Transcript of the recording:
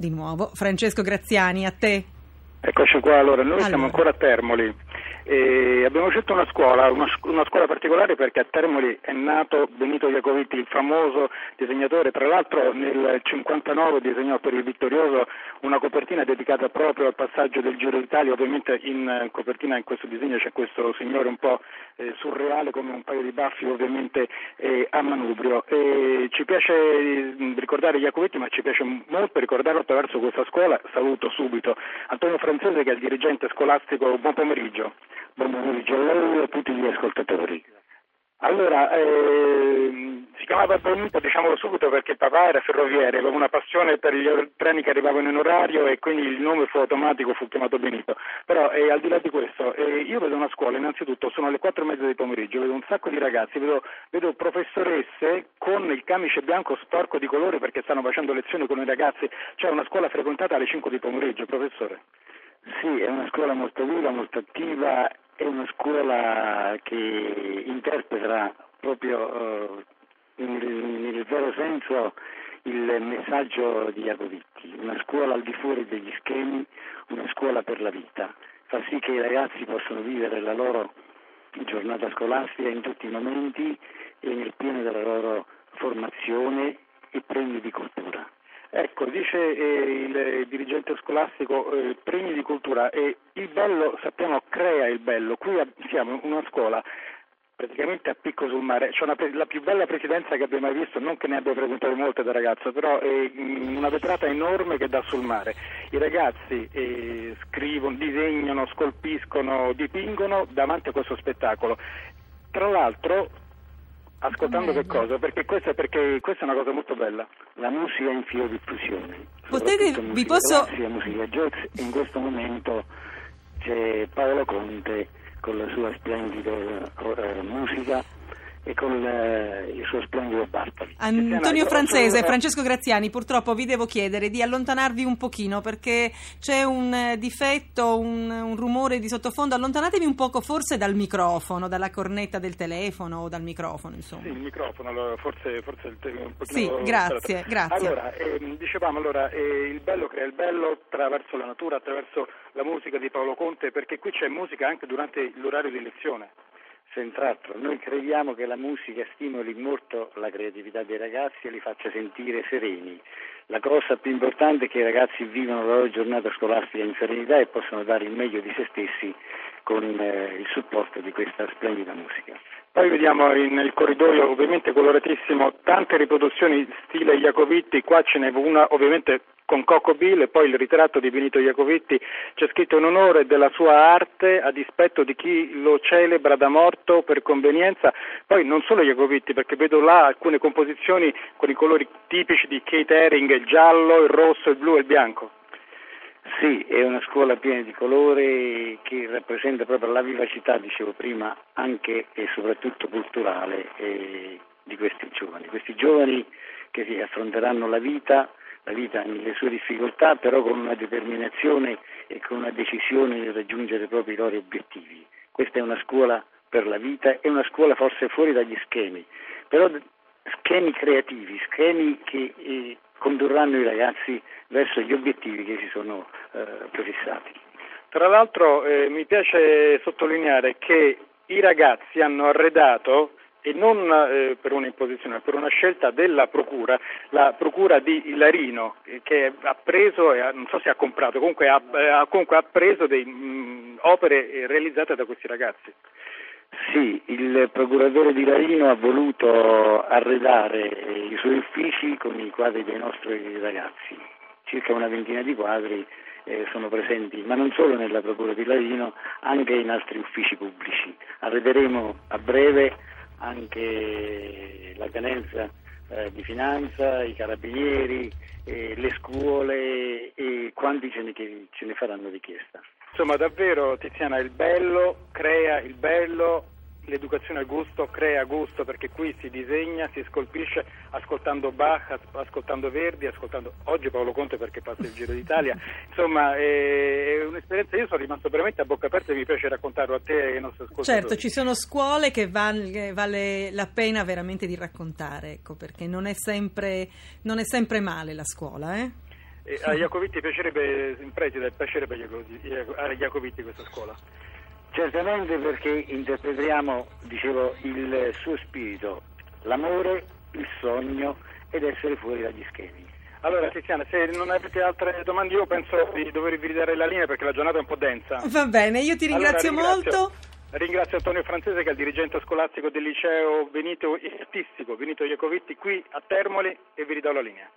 Di nuovo, Francesco Graziani, a te. Eccoci qua, allora, noi allora. siamo ancora a Termoli e abbiamo scelto una scuola, una, una, scuola particolare perché a Termoli è nato Benito Iacovitti, il famoso disegnatore, tra l'altro nel 59 disegnò per il Vittorioso una copertina dedicata proprio al passaggio del Giro d'Italia, ovviamente in copertina in questo disegno c'è questo signore un po' eh, surreale come un paio di baffi ovviamente eh, a manubrio. E ci piace ricordare Iacovitti ma ci piace molto ricordarlo attraverso questa scuola, saluto subito Antonio Francese che è il dirigente scolastico, buon pomeriggio. A lei e tutti gli ascoltatori. Allora, eh, si chiamava Benito, diciamolo subito, perché papà era ferroviere, aveva una passione per gli treni che arrivavano in orario e quindi il nome fu automatico, fu chiamato Benito. Però eh, al di là di questo, eh, io vedo una scuola, innanzitutto sono le quattro e mezza di pomeriggio, vedo un sacco di ragazzi, vedo, vedo professoresse con il camice bianco sporco di colore perché stanno facendo lezioni con i ragazzi, c'è una scuola frequentata alle 5 di pomeriggio, professore. Sì, è una scuola molto viva, molto attiva, è una scuola che interpreta proprio uh, nel vero senso il messaggio di Iacovitti, una scuola al di fuori degli schemi, una scuola per la vita, fa sì che i ragazzi possano vivere la loro giornata scolastica in tutti i momenti e nel pieno della loro formazione e premi di cultura. Ecco, dice eh, il dirigente scolastico eh, premi di cultura e il bello, sappiamo, crea il bello. Qui siamo in una scuola praticamente a picco sul mare, c'è una, la più bella presidenza che abbia mai visto, non che ne abbia frequentate molte da ragazzo, però è una vetrata enorme che dà sul mare. I ragazzi eh, scrivono, disegnano, scolpiscono, dipingono davanti a questo spettacolo. Tra l'altro Ascoltando che cosa? Perché questa, perché questa, è una cosa molto bella. La musica in filo diffusione. Potete, vi posso... La musica jazz, in questo momento c'è Paolo Conte con la sua splendida uh, musica e con uh, il suo splendido Bartoli. Antonio Francese Francesco Graziani, purtroppo vi devo chiedere di allontanarvi un pochino perché c'è un difetto, un, un, rumore di sottofondo. Allontanatevi un poco forse dal microfono, dalla cornetta del telefono o dal microfono, insomma. Sì, il microfono, forse, forse il telefono un pochino... Sì, grazie, grazie. Allora, eh, dicevamo, allora, eh, il bello crea il bello attraverso la natura, attraverso la musica di Paolo Conte, perché qui c'è musica anche durante l'orario di lezione. Senz'altro, noi crediamo che la musica stimoli molto la creatività dei ragazzi e li faccia sentire sereni. La cosa più importante è che i ragazzi vivano la loro giornata scolastica in serenità e possano dare il meglio di se stessi con il supporto di questa splendida musica. Poi vediamo nel corridoio ovviamente coloratissimo tante riproduzioni stile Iacovitti, qua ce n'è una ovviamente con Coco Bill e poi il ritratto di Benito Iacovitti, c'è scritto in onore della sua arte a dispetto di chi lo celebra da morto per convenienza, poi non solo Iacovitti perché vedo là alcune composizioni con i colori tipici di Kate Haring, il giallo, il rosso, il blu e il bianco. Sì, è una scuola piena di colore che rappresenta proprio la vivacità, dicevo prima, anche e soprattutto culturale eh, di questi giovani. Questi giovani che si affronteranno la vita, la vita nelle sue difficoltà, però con una determinazione e con una decisione di raggiungere proprio i loro obiettivi. Questa è una scuola per la vita, è una scuola forse fuori dagli schemi, però schemi creativi, schemi che eh, condurranno i ragazzi verso gli obiettivi che si sono eh, prefissati. Tra l'altro eh, mi piace sottolineare che i ragazzi hanno arredato e non eh, per un'imposizione, ma per una scelta della Procura, la Procura di Larino, eh, che ha preso, non so se ha comprato, comunque ha, eh, comunque ha preso delle opere realizzate da questi ragazzi. Sì, il procuratore di Larino ha voluto arredare i suoi uffici con i quadri dei nostri ragazzi. Circa una ventina di quadri eh, sono presenti, ma non solo nella Procura di Larino, anche in altri uffici pubblici. Arrederemo a breve anche la tenenza eh, di finanza, i carabinieri, eh, le scuole e quanti ce ne, ce ne faranno richiesta. Insomma, davvero Tiziana, il bello crea il bello, l'educazione al gusto crea gusto perché qui si disegna, si scolpisce ascoltando Bach, ascoltando Verdi, ascoltando oggi Paolo Conte perché passa il Giro d'Italia. Insomma, è un'esperienza, io sono rimasto veramente a bocca aperta e mi piace raccontarlo a te e ai nostri ascoltatori. Certo, ci sono scuole che vale, vale la pena veramente di raccontare, ecco, perché non è sempre, non è sempre male la scuola, eh? E a Iacovitti piacerebbe, in preside, piacerebbe a Iacovitti questa scuola? Certamente perché interpretiamo, dicevo, il suo spirito, l'amore, il sogno ed essere fuori dagli schemi. Allora Tiziana, se non avete altre domande io penso di dovervi dare la linea perché la giornata è un po' densa. Va bene, io ti ringrazio, allora, ringrazio molto. Ringrazio Antonio Francese che è il dirigente scolastico del liceo Benito Artistico Benito Iacovitti qui a Termoli e vi ridò la linea.